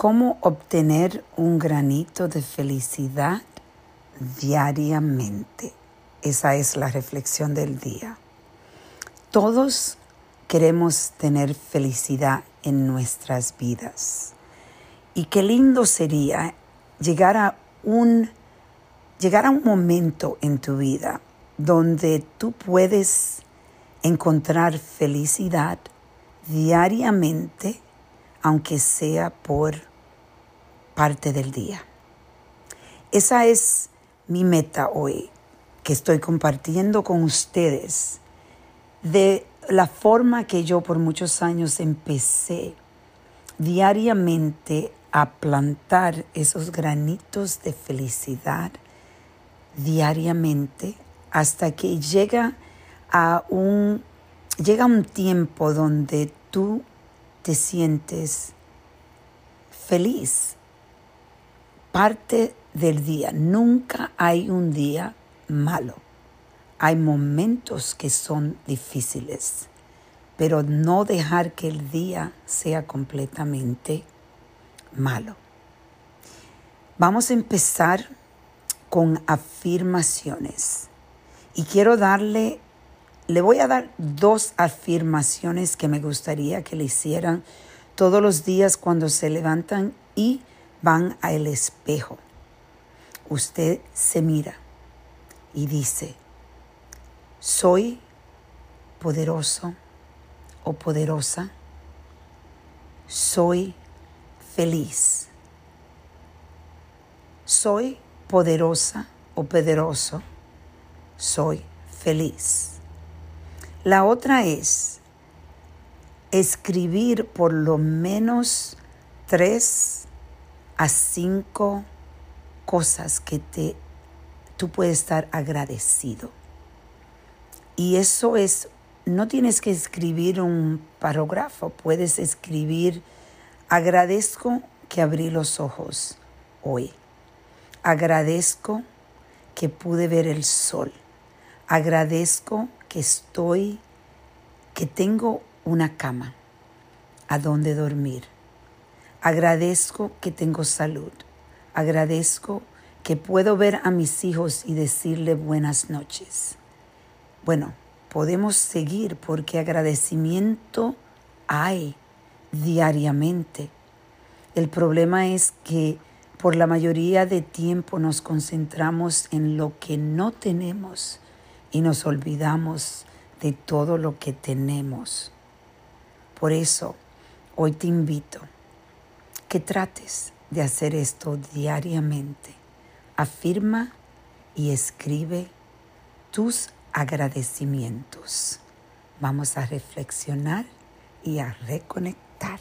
¿Cómo obtener un granito de felicidad diariamente? Esa es la reflexión del día. Todos queremos tener felicidad en nuestras vidas. Y qué lindo sería llegar a un llegar a un momento en tu vida donde tú puedes encontrar felicidad diariamente, aunque sea por parte del día. Esa es mi meta hoy, que estoy compartiendo con ustedes de la forma que yo por muchos años empecé diariamente a plantar esos granitos de felicidad diariamente hasta que llega a un llega un tiempo donde tú te sientes feliz parte del día. Nunca hay un día malo. Hay momentos que son difíciles, pero no dejar que el día sea completamente malo. Vamos a empezar con afirmaciones. Y quiero darle, le voy a dar dos afirmaciones que me gustaría que le hicieran todos los días cuando se levantan y van al espejo. Usted se mira y dice, soy poderoso o poderosa, soy feliz, soy poderosa o poderoso, soy feliz. La otra es escribir por lo menos tres a cinco cosas que te, tú puedes estar agradecido. Y eso es, no tienes que escribir un parágrafo, puedes escribir, agradezco que abrí los ojos hoy. Agradezco que pude ver el sol. Agradezco que estoy, que tengo una cama a donde dormir. Agradezco que tengo salud. Agradezco que puedo ver a mis hijos y decirle buenas noches. Bueno, podemos seguir porque agradecimiento hay diariamente. El problema es que por la mayoría de tiempo nos concentramos en lo que no tenemos y nos olvidamos de todo lo que tenemos. Por eso, hoy te invito que trates de hacer esto diariamente. Afirma y escribe tus agradecimientos. Vamos a reflexionar y a reconectar.